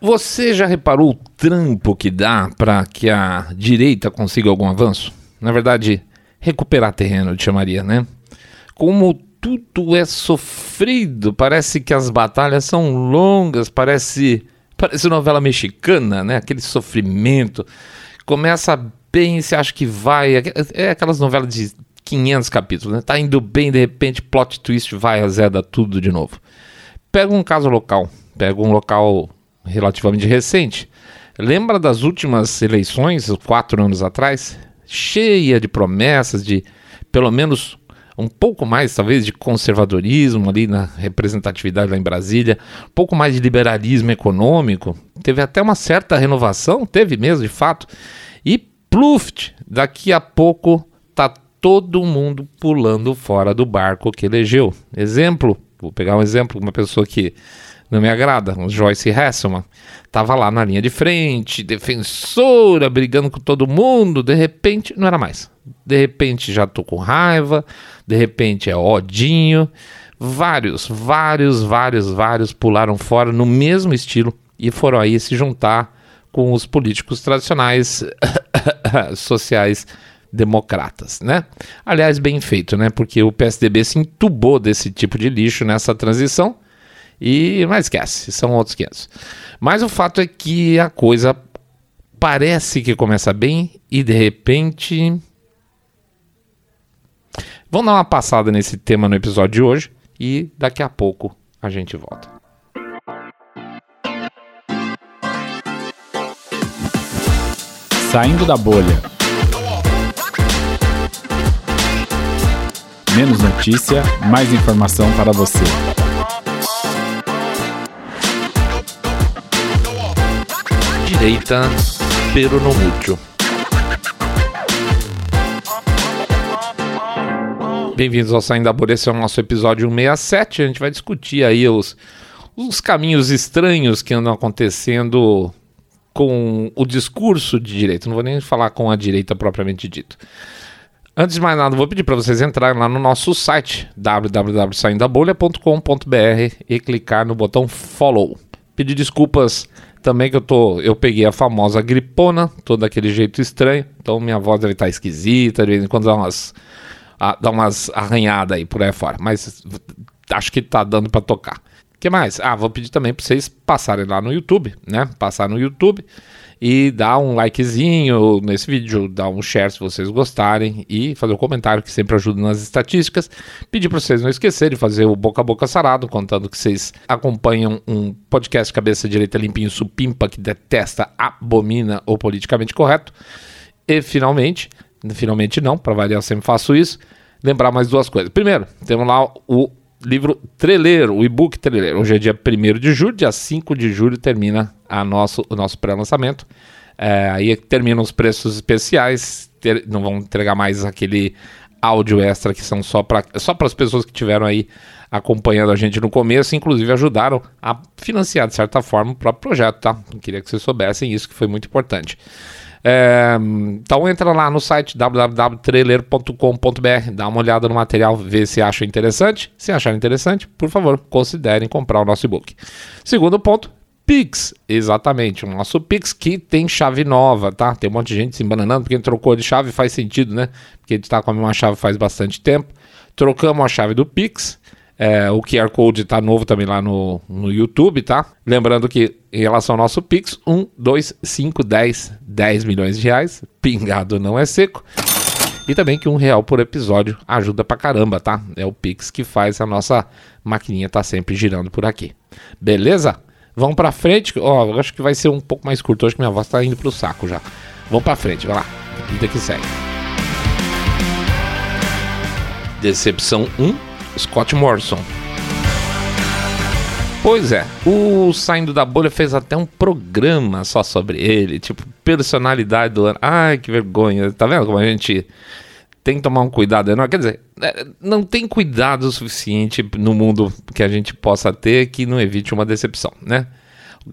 Você já reparou o trampo que dá para que a direita consiga algum avanço? Na verdade, recuperar terreno, eu chamaria, né? Como tudo é sofrido, parece que as batalhas são longas, parece parece novela mexicana, né? Aquele sofrimento. Começa bem, você acha que vai, é, é aquelas novelas de 500 capítulos, né? Tá indo bem, de repente plot twist vai azeda tudo de novo. Pega um caso local, pega um local relativamente recente. Lembra das últimas eleições, quatro anos atrás? Cheia de promessas de pelo menos um pouco mais, talvez, de conservadorismo ali na representatividade lá em Brasília, um pouco mais de liberalismo econômico. Teve até uma certa renovação, teve mesmo, de fato. E pluft, daqui a pouco tá todo mundo pulando fora do barco que elegeu. Exemplo, vou pegar um exemplo, uma pessoa que não me agrada. Joyce Hasselman estava lá na linha de frente, defensora, brigando com todo mundo. De repente, não era mais. De repente, já tô com raiva. De repente, é odinho. Vários, vários, vários, vários pularam fora no mesmo estilo e foram aí se juntar com os políticos tradicionais sociais democratas, né? Aliás, bem feito, né? Porque o PSDB se entubou desse tipo de lixo nessa transição e, mas esquece, são outros 500. Mas o fato é que a coisa parece que começa bem e de repente. Vamos dar uma passada nesse tema no episódio de hoje e daqui a pouco a gente volta. Saindo da bolha. Menos notícia, mais informação para você. Direita, pero no mucho. Bem-vindos ao Saindo da Bolha, esse é o nosso episódio 167. A gente vai discutir aí os, os caminhos estranhos que andam acontecendo com o discurso de direita. Não vou nem falar com a direita propriamente dito. Antes de mais nada, vou pedir para vocês entrarem lá no nosso site www.saindabolha.com.br e clicar no botão follow. Pedir desculpas também que eu tô, eu peguei a famosa gripona, tô daquele jeito estranho, então minha voz deve estar tá esquisita, de vez em quando dá umas, dá umas arranhadas aí por aí fora, mas acho que tá dando para tocar. Que mais? Ah, vou pedir também para vocês passarem lá no YouTube, né? Passar no YouTube e dar um likezinho nesse vídeo, dar um share se vocês gostarem e fazer um comentário que sempre ajuda nas estatísticas. Pedir para vocês não esquecerem de fazer o boca a boca sarado, contando que vocês acompanham um podcast cabeça direita limpinho supimpa que detesta, abomina o politicamente correto. E finalmente, finalmente não, para variar eu sempre faço isso, lembrar mais duas coisas. Primeiro, temos lá o livro Treleiro, o e-book Treleiro. Hoje é dia 1 de julho, dia 5 de julho termina a nosso, o nosso pré-lançamento. É, aí terminam os preços especiais, ter, não vão entregar mais aquele áudio extra que são só para só as pessoas que tiveram aí acompanhando a gente no começo, inclusive ajudaram a financiar de certa forma o próprio projeto, tá? Queria que vocês soubessem isso, que foi muito importante. É, então entra lá no site www.trailer.com.br, dá uma olhada no material, vê se acha interessante. Se achar interessante, por favor, considerem comprar o nosso e-book. Segundo ponto, Pix, exatamente, o nosso Pix que tem chave nova, tá? Tem um monte de gente se embananando porque trocou de chave, faz sentido, né? Porque a gente tá com a mesma chave faz bastante tempo. Trocamos a chave do Pix, é, o QR Code tá novo também lá no, no YouTube, tá? Lembrando que em relação ao nosso Pix, 1, 2, 5, 10, 10 milhões de reais. Pingado não é seco. E também que um real por episódio ajuda pra caramba, tá? É o Pix que faz a nossa maquininha tá sempre girando por aqui. Beleza? Vamos pra frente. Ó, acho que vai ser um pouco mais curto hoje que minha voz tá indo pro saco já. Vamos pra frente, vai lá. Vida que segue. Decepção 1 Scott Morrison. Pois é, o Saindo da Bolha fez até um programa só sobre ele, tipo, personalidade do ano. Ai, que vergonha, tá vendo como a gente tem que tomar um cuidado enorme? Quer dizer, é, não tem cuidado suficiente no mundo que a gente possa ter que não evite uma decepção, né?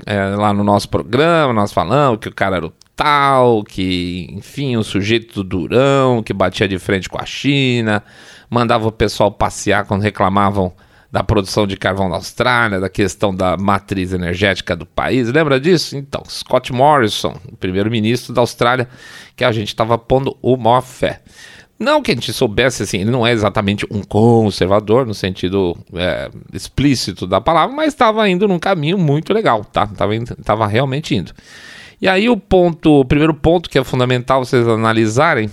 É, lá no nosso programa, nós falamos que o cara era o tal, que, enfim, o sujeito durão, que batia de frente com a China, mandava o pessoal passear quando reclamavam da produção de carvão na Austrália, da questão da matriz energética do país. Lembra disso? Então, Scott Morrison, primeiro-ministro da Austrália, que a gente estava pondo o maior fé. Não que a gente soubesse assim, ele não é exatamente um conservador no sentido é, explícito da palavra, mas estava indo num caminho muito legal, tá? Tava, tava realmente indo. E aí o ponto, o primeiro ponto que é fundamental vocês analisarem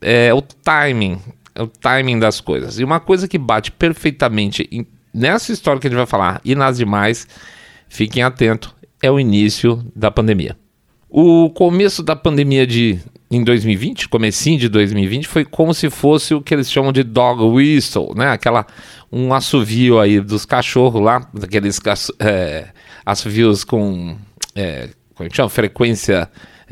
é o timing, o timing das coisas. E uma coisa que bate perfeitamente nessa história que a gente vai falar e nas demais, fiquem atentos, é o início da pandemia. O começo da pandemia de em 2020, comecinho de 2020, foi como se fosse o que eles chamam de dog whistle, né? Aquela um assovio aí dos cachorros lá, daqueles é, assovios com é, como é que chama? frequência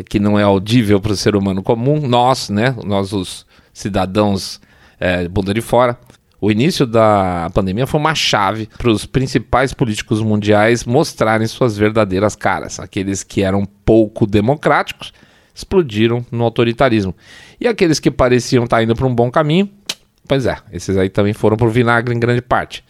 que não é audível para o ser humano comum. Nós, né? Nós os cidadãos é, bunda de fora. O início da pandemia foi uma chave para os principais políticos mundiais mostrarem suas verdadeiras caras, aqueles que eram pouco democráticos explodiram no autoritarismo. E aqueles que pareciam estar tá indo para um bom caminho, pois é, esses aí também foram para o vinagre em grande parte.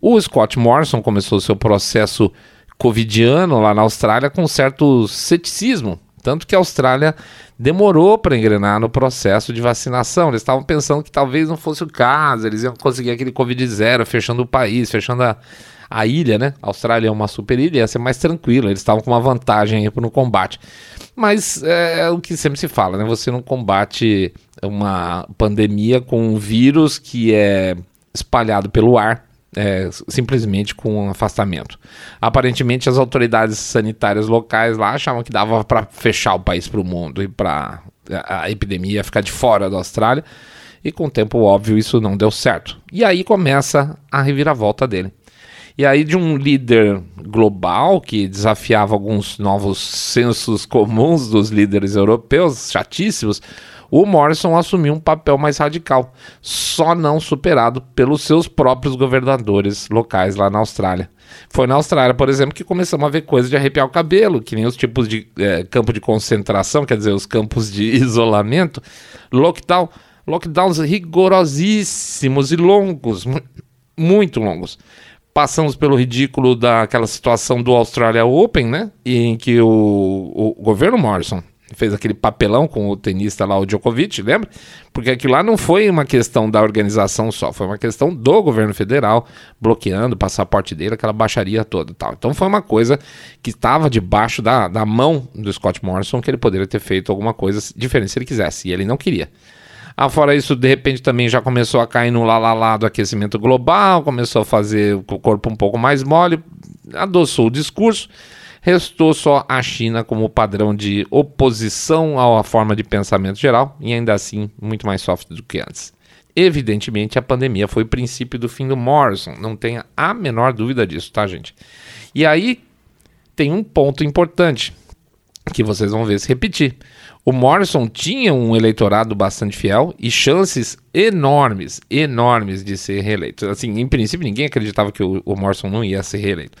O Scott Morrison começou seu processo covidiano lá na Austrália com certo ceticismo, tanto que a Austrália demorou para engrenar no processo de vacinação. Eles estavam pensando que talvez não fosse o caso, eles iam conseguir aquele Covid zero, fechando o país, fechando a, a ilha, né? A Austrália é uma super ilha, ia ser mais tranquila, eles estavam com uma vantagem aí no combate. Mas é, é o que sempre se fala, né? Você não combate uma pandemia com um vírus que é espalhado pelo ar, é, simplesmente com um afastamento. Aparentemente, as autoridades sanitárias locais lá achavam que dava para fechar o país para o mundo e para a epidemia ficar de fora da Austrália. E com o tempo, óbvio, isso não deu certo. E aí começa a reviravolta dele. E aí, de um líder global que desafiava alguns novos sensos comuns dos líderes europeus, chatíssimos, o Morrison assumiu um papel mais radical, só não superado pelos seus próprios governadores locais lá na Austrália. Foi na Austrália, por exemplo, que começamos a ver coisas de arrepiar o cabelo, que nem os tipos de é, campo de concentração, quer dizer, os campos de isolamento, lockdown, lockdowns rigorosíssimos e longos, muito longos passamos pelo ridículo daquela situação do Australia Open, né? Em que o, o governo Morrison fez aquele papelão com o tenista lá, o Djokovic, lembra? Porque aquilo lá não foi uma questão da organização só, foi uma questão do governo federal bloqueando o passaporte dele, aquela baixaria toda tal. Então foi uma coisa que estava debaixo da, da mão do Scott Morrison que ele poderia ter feito alguma coisa diferente se ele quisesse, e ele não queria. Ah, fora isso, de repente também já começou a cair no lá do aquecimento global, começou a fazer o corpo um pouco mais mole, adoçou o discurso. Restou só a China como padrão de oposição à forma de pensamento geral e ainda assim muito mais soft do que antes. Evidentemente, a pandemia foi o princípio do fim do Morrison, não tenha a menor dúvida disso, tá, gente? E aí tem um ponto importante que vocês vão ver se repetir. O Morrison tinha um eleitorado bastante fiel e chances enormes, enormes de ser reeleito. Assim, em princípio, ninguém acreditava que o, o Morrison não ia ser reeleito.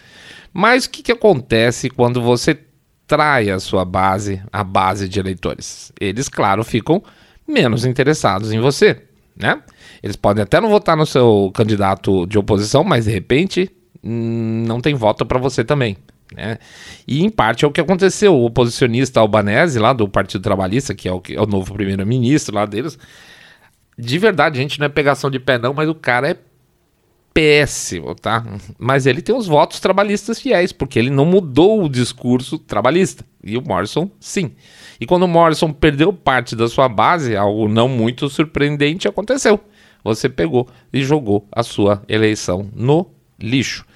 Mas o que, que acontece quando você trai a sua base, a base de eleitores? Eles, claro, ficam menos interessados em você, né? Eles podem até não votar no seu candidato de oposição, mas de repente hum, não tem voto para você também. Né? E em parte é o que aconteceu. O oposicionista Albanese, lá do Partido Trabalhista, que é o, é o novo primeiro-ministro lá deles, de verdade, gente, não é pegação de pé, não, mas o cara é péssimo, tá? Mas ele tem os votos trabalhistas fiéis, porque ele não mudou o discurso trabalhista. E o Morrison, sim. E quando o Morrison perdeu parte da sua base, algo não muito surpreendente aconteceu. Você pegou e jogou a sua eleição no lixo.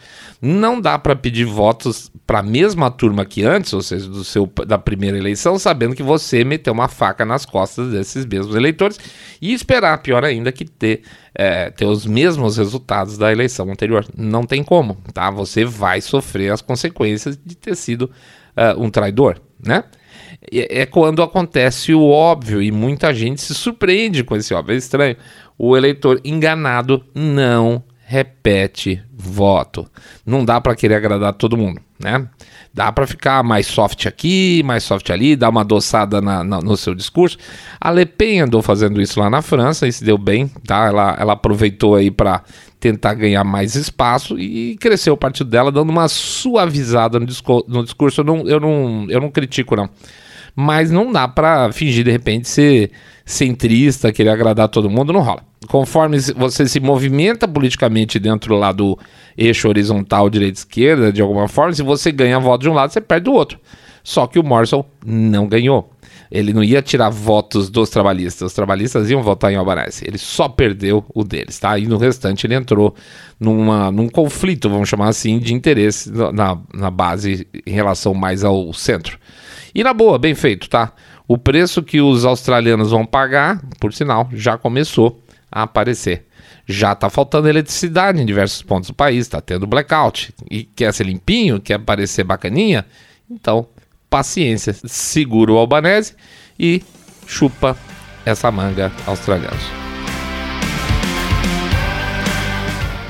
Não dá para pedir votos para a mesma turma que antes, ou seja, do seu, da primeira eleição, sabendo que você meteu uma faca nas costas desses mesmos eleitores e esperar, pior ainda, que ter, é, ter os mesmos resultados da eleição anterior. Não tem como, tá? Você vai sofrer as consequências de ter sido uh, um traidor, né? É quando acontece o óbvio e muita gente se surpreende com esse óbvio. É estranho. O eleitor enganado não repete voto. Não dá para querer agradar todo mundo, né? Dá para ficar mais soft aqui, mais soft ali, dar uma adoçada na, na, no seu discurso. A Le Pen andou fazendo isso lá na França e se deu bem, tá? Ela, ela aproveitou aí para tentar ganhar mais espaço e cresceu o partido dela, dando uma suavizada no, discurso. No discurso. Eu, não, eu, não, eu não critico, não. Mas não dá para fingir de repente ser centrista, querer agradar todo mundo, não rola. Conforme você se movimenta politicamente dentro lá do eixo horizontal direita-esquerda, de alguma forma, se você ganha voto de um lado, você perde do outro. Só que o Morrison não ganhou. Ele não ia tirar votos dos trabalhistas. Os trabalhistas iam votar em Albanese. Ele só perdeu o deles, tá? E no restante ele entrou numa, num conflito, vamos chamar assim, de interesse na, na base em relação mais ao centro. E na boa, bem feito, tá? O preço que os australianos vão pagar, por sinal, já começou a aparecer. Já está faltando eletricidade em diversos pontos do país, está tendo blackout. E quer ser limpinho, quer parecer bacaninha? Então, paciência, segura o albanese e chupa essa manga australiana.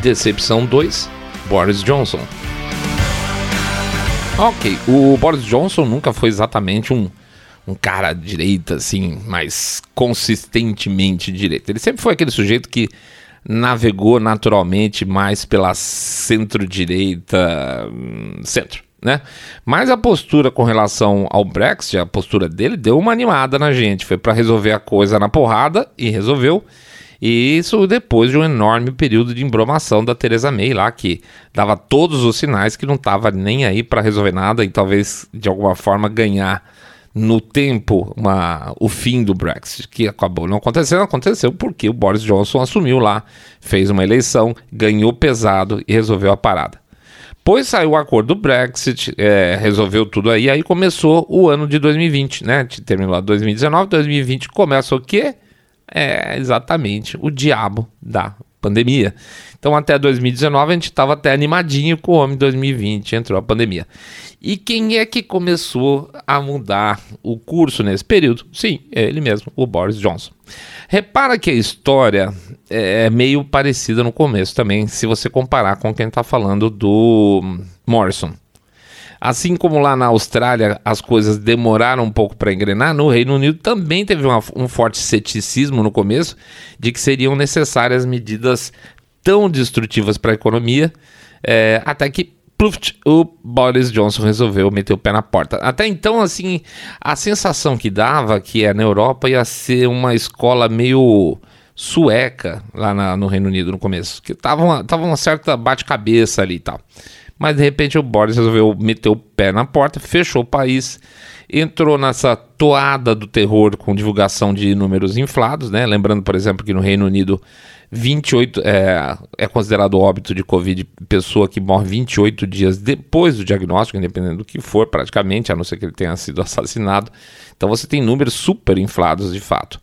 Decepção 2, Boris Johnson. Ok, o Boris Johnson nunca foi exatamente um um cara direita, assim, mais consistentemente direita. Ele sempre foi aquele sujeito que navegou naturalmente mais pela centro-direita, hum, centro, né? Mas a postura com relação ao Brexit, a postura dele deu uma animada na gente. Foi para resolver a coisa na porrada e resolveu. E isso depois de um enorme período de embromação da Theresa May lá, que dava todos os sinais que não estava nem aí para resolver nada e talvez de alguma forma ganhar no tempo uma, o fim do Brexit, que acabou não acontecendo, aconteceu porque o Boris Johnson assumiu lá, fez uma eleição, ganhou pesado e resolveu a parada. Pois saiu o acordo do Brexit, é, resolveu tudo aí, aí começou o ano de 2020, né? Terminou lá 2019, 2020 começa o quê? É exatamente o diabo da pandemia. Então até 2019 a gente estava até animadinho com o homem 2020, entrou a pandemia. E quem é que começou a mudar o curso nesse período? Sim, é ele mesmo, o Boris Johnson. Repara que a história é meio parecida no começo também, se você comparar com quem está falando do Morrison. Assim como lá na Austrália as coisas demoraram um pouco para engrenar, no Reino Unido também teve uma, um forte ceticismo no começo de que seriam necessárias medidas tão destrutivas para a economia, é, até que Pluft, o Boris Johnson resolveu meter o pé na porta. Até então, assim, a sensação que dava que é na Europa ia ser uma escola meio sueca lá na, no Reino Unido no começo, que tava uma, tava uma certa bate-cabeça ali e tal. Mas de repente o Boris resolveu meter o pé na porta, fechou o país, entrou nessa toada do terror com divulgação de números inflados, né? Lembrando, por exemplo, que no Reino Unido 28 é, é considerado óbito de Covid pessoa que morre 28 dias depois do diagnóstico, independente do que for, praticamente, a não ser que ele tenha sido assassinado. Então você tem números super inflados de fato.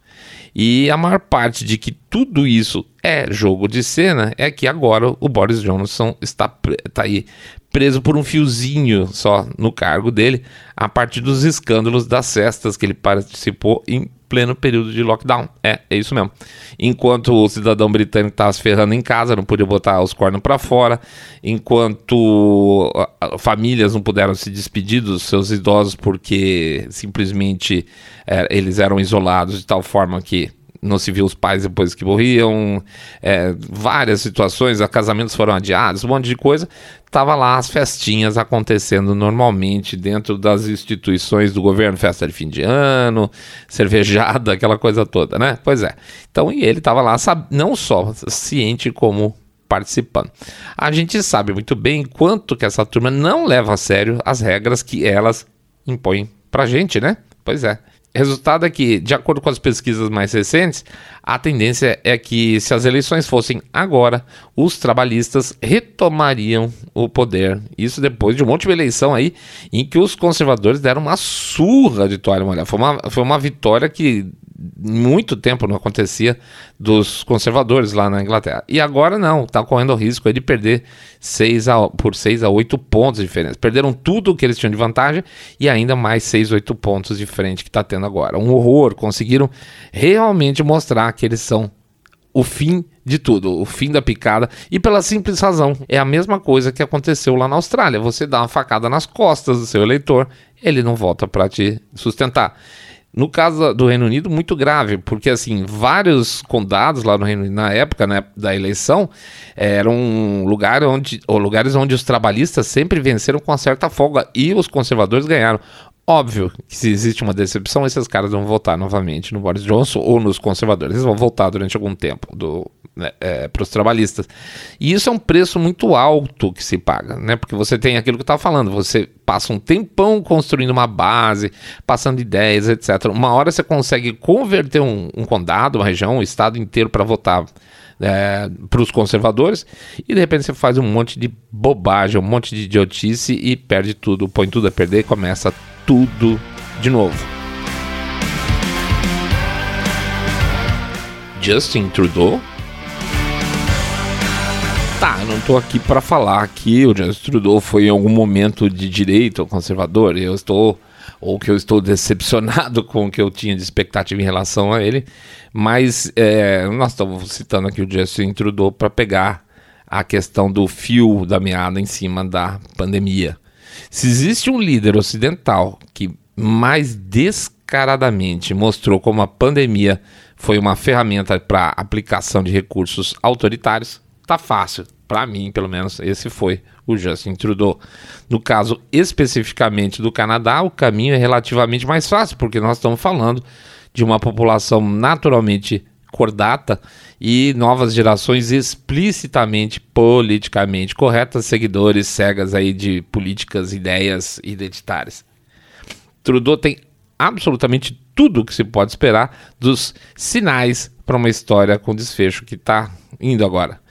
E a maior parte de que tudo isso é jogo de cena é que agora o Boris Johnson está, está aí preso por um fiozinho só no cargo dele, a partir dos escândalos das cestas que ele participou em pleno período de lockdown. É, é isso mesmo. Enquanto o cidadão britânico estava se ferrando em casa, não podia botar os cornos para fora, enquanto famílias não puderam se despedir dos seus idosos porque simplesmente é, eles eram isolados de tal forma que não se viu os pais depois que morriam, é, várias situações, casamentos foram adiados, um monte de coisa. Tava lá as festinhas acontecendo normalmente dentro das instituições do governo, festa de fim de ano, cervejada, aquela coisa toda, né? Pois é. Então, e ele tava lá, não só ciente como participando. A gente sabe muito bem quanto que essa turma não leva a sério as regras que elas impõem pra gente, né? Pois é. Resultado é que, de acordo com as pesquisas mais recentes, a tendência é que, se as eleições fossem agora, os trabalhistas retomariam o poder. Isso depois de um monte de eleição aí, em que os conservadores deram uma surra de toalha molhada. Foi uma, foi uma vitória que muito tempo não acontecia dos conservadores lá na Inglaterra. E agora não, está correndo o risco de perder seis a, por 6 a 8 pontos de diferença. Perderam tudo que eles tinham de vantagem e ainda mais 6, 8 pontos de frente que está tendo agora. Um horror. Conseguiram realmente mostrar que eles são o fim de tudo, o fim da picada, e pela simples razão, é a mesma coisa que aconteceu lá na Austrália. Você dá uma facada nas costas do seu eleitor, ele não volta para te sustentar. No caso do Reino Unido, muito grave, porque assim, vários condados lá no Reino Unido, na época né, da eleição, eram lugar onde, ou lugares onde os trabalhistas sempre venceram com uma certa folga e os conservadores ganharam. Óbvio que se existe uma decepção, esses caras vão votar novamente no Boris Johnson ou nos conservadores. Eles vão voltar durante algum tempo né, é, para os trabalhistas. E isso é um preço muito alto que se paga, né? Porque você tem aquilo que eu estava falando, você passa um tempão construindo uma base, passando ideias, etc. Uma hora você consegue converter um, um condado, uma região, um estado inteiro para votar é, para os conservadores e de repente você faz um monte de bobagem, um monte de idiotice e perde tudo, põe tudo a perder e começa tudo de novo. Justin Trudeau? Tá, não tô aqui para falar que o Justin Trudeau foi em algum momento de direita ou conservador. Eu estou ou que eu estou decepcionado com o que eu tinha de expectativa em relação a ele, mas é, nós estamos citando aqui o Justin Trudeau para pegar a questão do fio da meada em cima da pandemia. Se existe um líder ocidental que mais descaradamente mostrou como a pandemia foi uma ferramenta para aplicação de recursos autoritários, tá fácil. Para mim, pelo menos, esse foi o Justin Trudeau. No caso especificamente do Canadá, o caminho é relativamente mais fácil, porque nós estamos falando de uma população naturalmente cordata e novas gerações explicitamente politicamente corretas, seguidores cegas aí de políticas, ideias identitárias. Trudeau tem absolutamente tudo que se pode esperar dos sinais para uma história com desfecho que está indo agora.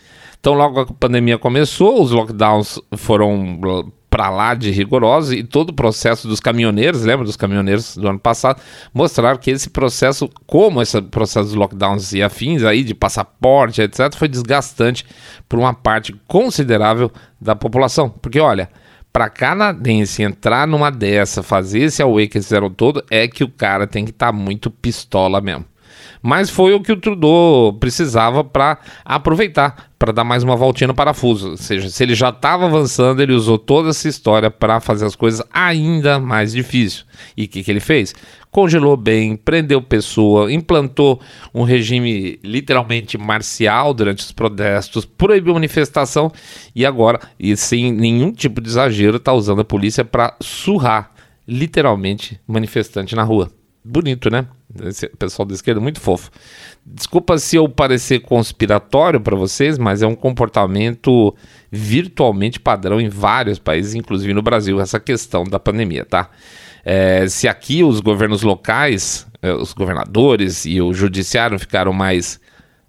Então, logo a pandemia começou, os lockdowns foram para lá de rigorosos e todo o processo dos caminhoneiros, lembra dos caminhoneiros do ano passado, mostraram que esse processo, como esse processo dos lockdowns e afins aí de passaporte, etc, foi desgastante por uma parte considerável da população. Porque olha, para canadense entrar numa dessa, fazer esse away que eles fizeram todo, é que o cara tem que estar tá muito pistola mesmo. Mas foi o que o Trudeau precisava para aproveitar, para dar mais uma voltinha no parafuso. Ou seja, se ele já estava avançando, ele usou toda essa história para fazer as coisas ainda mais difíceis. E o que, que ele fez? Congelou bem, prendeu pessoa, implantou um regime literalmente marcial durante os protestos, proibiu manifestação e agora, e sem nenhum tipo de exagero, está usando a polícia para surrar literalmente manifestante na rua. Bonito, né? Esse pessoal da esquerda, muito fofo. Desculpa se eu parecer conspiratório para vocês, mas é um comportamento virtualmente padrão em vários países, inclusive no Brasil, essa questão da pandemia, tá? É, se aqui os governos locais, é, os governadores e o judiciário ficaram mais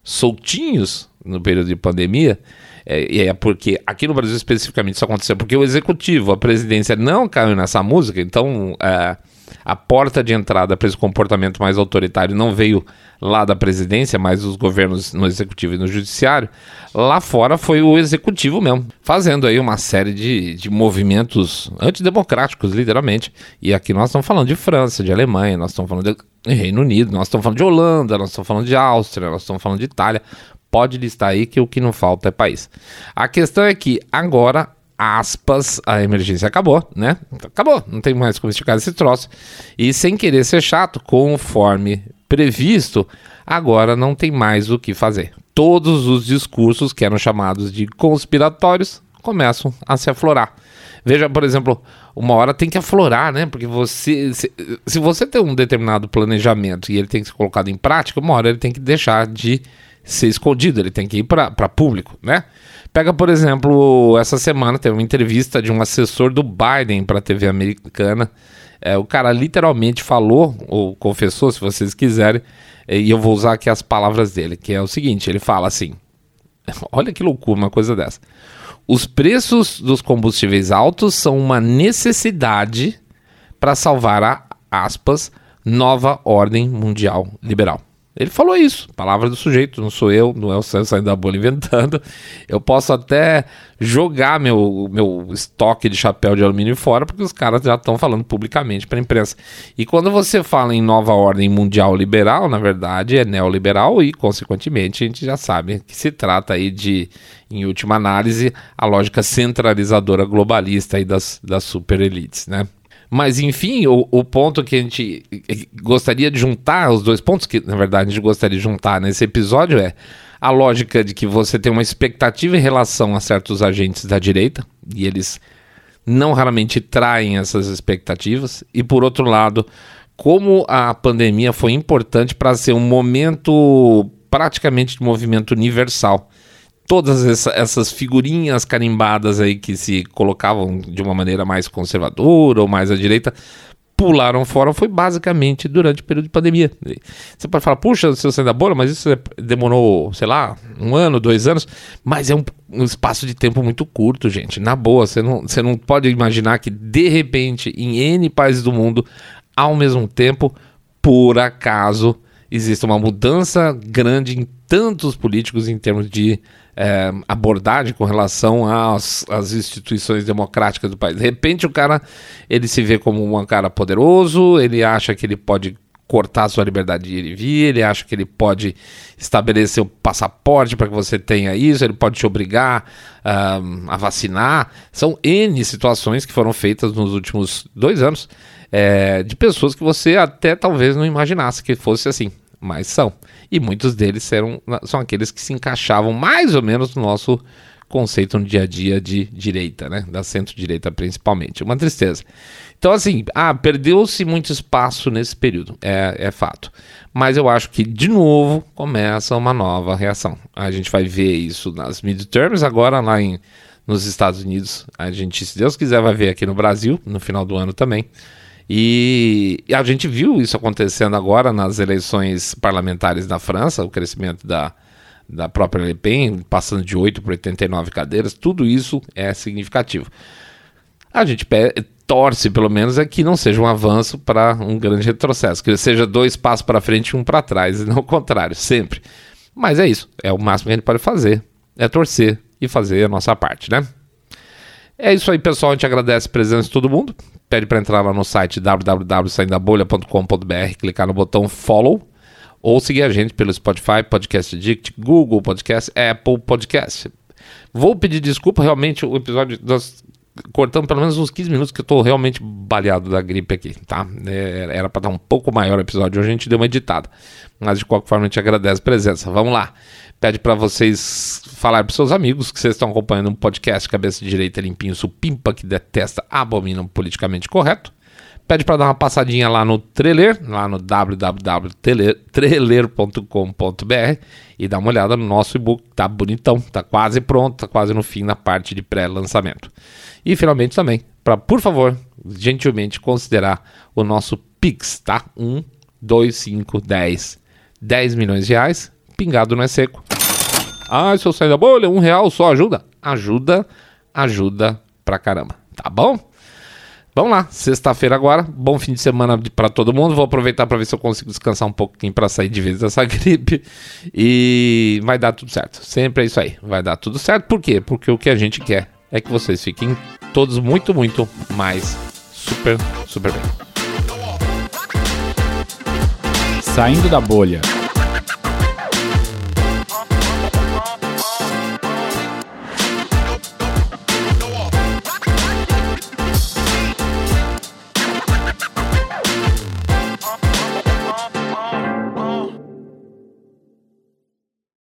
soltinhos no período de pandemia, é, é porque aqui no Brasil especificamente isso aconteceu porque o executivo, a presidência não caiu nessa música, então é, a porta de entrada para esse comportamento mais autoritário não veio lá da presidência, mas dos governos no executivo e no judiciário. Lá fora foi o executivo mesmo, fazendo aí uma série de, de movimentos antidemocráticos, literalmente. E aqui nós estamos falando de França, de Alemanha, nós estamos falando de Reino Unido, nós estamos falando de Holanda, nós estamos falando de Áustria, nós estamos falando de Itália. Pode listar aí que o que não falta é país. A questão é que agora aspas, a emergência acabou, né? Acabou, não tem mais como esticar esse troço. E sem querer ser chato, conforme previsto, agora não tem mais o que fazer. Todos os discursos que eram chamados de conspiratórios começam a se aflorar. Veja, por exemplo, uma hora tem que aflorar, né? Porque você, se, se você tem um determinado planejamento e ele tem que ser colocado em prática, uma hora ele tem que deixar de ser escondido, ele tem que ir para público, né? Pega, por exemplo, essa semana teve uma entrevista de um assessor do Biden para a TV americana. É, o cara literalmente falou, ou confessou, se vocês quiserem, e eu vou usar aqui as palavras dele, que é o seguinte: ele fala assim. Olha que loucura uma coisa dessa. Os preços dos combustíveis altos são uma necessidade para salvar a, aspas, nova ordem mundial liberal. Ele falou isso, palavra do sujeito, não sou eu, não é o Sam saindo da bolha inventando. Eu posso até jogar meu, meu estoque de chapéu de alumínio fora, porque os caras já estão falando publicamente para a imprensa. E quando você fala em nova ordem mundial liberal, na verdade é neoliberal e, consequentemente, a gente já sabe que se trata aí de, em última análise, a lógica centralizadora globalista aí das, das super elites, né? Mas, enfim, o, o, ponto que a gente gostaria de juntar, os dois pontos que, na verdade, a gente gostaria de juntar nesse episódio é a lógica de que você tem uma expectativa em relação a certos agentes da direita, e eles não raramente traem essas expectativas, e por outro lado, como a pandemia foi importante para ser um momento praticamente de movimento universal todas essa, essas figurinhas carimbadas aí que se colocavam de uma maneira mais conservadora ou mais à direita pularam fora foi basicamente durante o período de pandemia. Você pode falar, puxa, seu saindo da bolha, mas isso é, demorou, sei lá, um ano, dois anos, mas é um, um, espaço de tempo muito curto, gente. Na boa, você não, você não pode imaginar que de repente, em N países do mundo, ao mesmo tempo, por acaso, existe uma mudança grande em tantos políticos em termos de é, abordagem com relação às, às, instituições democráticas do país. De repente o cara ele se vê como um cara poderoso, ele acha que ele pode cortar sua liberdade de ir e vir, ele acha que ele pode estabelecer o passaporte para que você tenha isso, ele pode te obrigar a vacinar. São N situações que foram feitas nos últimos dois anos é, de pessoas que você até talvez não imaginasse que fosse assim mas são. E muitos deles eram, são aqueles que se encaixavam mais ou menos no nosso conceito no dia a dia de direita, né? Da centro-direita principalmente. Uma tristeza. Então, assim, ah, perdeu-se muito espaço nesse período, é, é fato. Mas eu acho que, de novo, começa uma nova reação. A gente vai ver isso nas midterms, agora lá em, nos Estados Unidos. A gente, se Deus quiser, vai ver aqui no Brasil, no final do ano também. E, e, a gente viu isso acontecendo agora nas eleições parlamentares na França, o crescimento da, da própria Le Pen, passando de 8 para 89 cadeiras, tudo isso é significativo. A gente torce, pelo menos, é que não seja um avanço para um grande retrocesso, que seja dois passos para frente e um para trás, e não o contrário, sempre. Mas é isso, é o máximo que a gente pode fazer, é torcer e fazer a nossa parte, né? É isso aí, pessoal. A gente agradece a presença de todo mundo. Pede para entrar lá no site www.saindabolha.com.br, clicar no botão follow ou seguir a gente pelo Spotify, Podcast Addict, Google Podcast, Apple Podcast. Vou pedir desculpa, realmente o episódio nós cortamos pelo menos uns 15 minutos que eu tô realmente baleado da gripe aqui, tá? É, era para dar um pouco maior o episódio, hoje a gente deu uma editada. Mas de qualquer forma a gente agradece a presença. Vamos lá pede para vocês falar para seus amigos que vocês estão acompanhando um podcast Cabeça Direita Limpinho Supimpa que detesta, abomina o politicamente correto. Pede para dar uma passadinha lá no trailer, lá no www.trailer.com.br e dar uma olhada no nosso e-book, tá bonitão, tá quase pronto, tá quase no fim na parte de pré-lançamento. E finalmente também, para por favor, gentilmente considerar o nosso Pix, tá? 1, 2, 5, 10, 10 milhões de reais pingado não é seco. Ah, se eu sair da bolha, um real só ajuda? Ajuda, ajuda pra caramba. Tá bom? Vamos lá, sexta-feira agora, bom fim de semana para todo mundo. Vou aproveitar para ver se eu consigo descansar um pouquinho para sair de vez dessa gripe e vai dar tudo certo. Sempre é isso aí, vai dar tudo certo. Por quê? Porque o que a gente quer é que vocês fiquem todos muito, muito mais super, super bem. Saindo da bolha.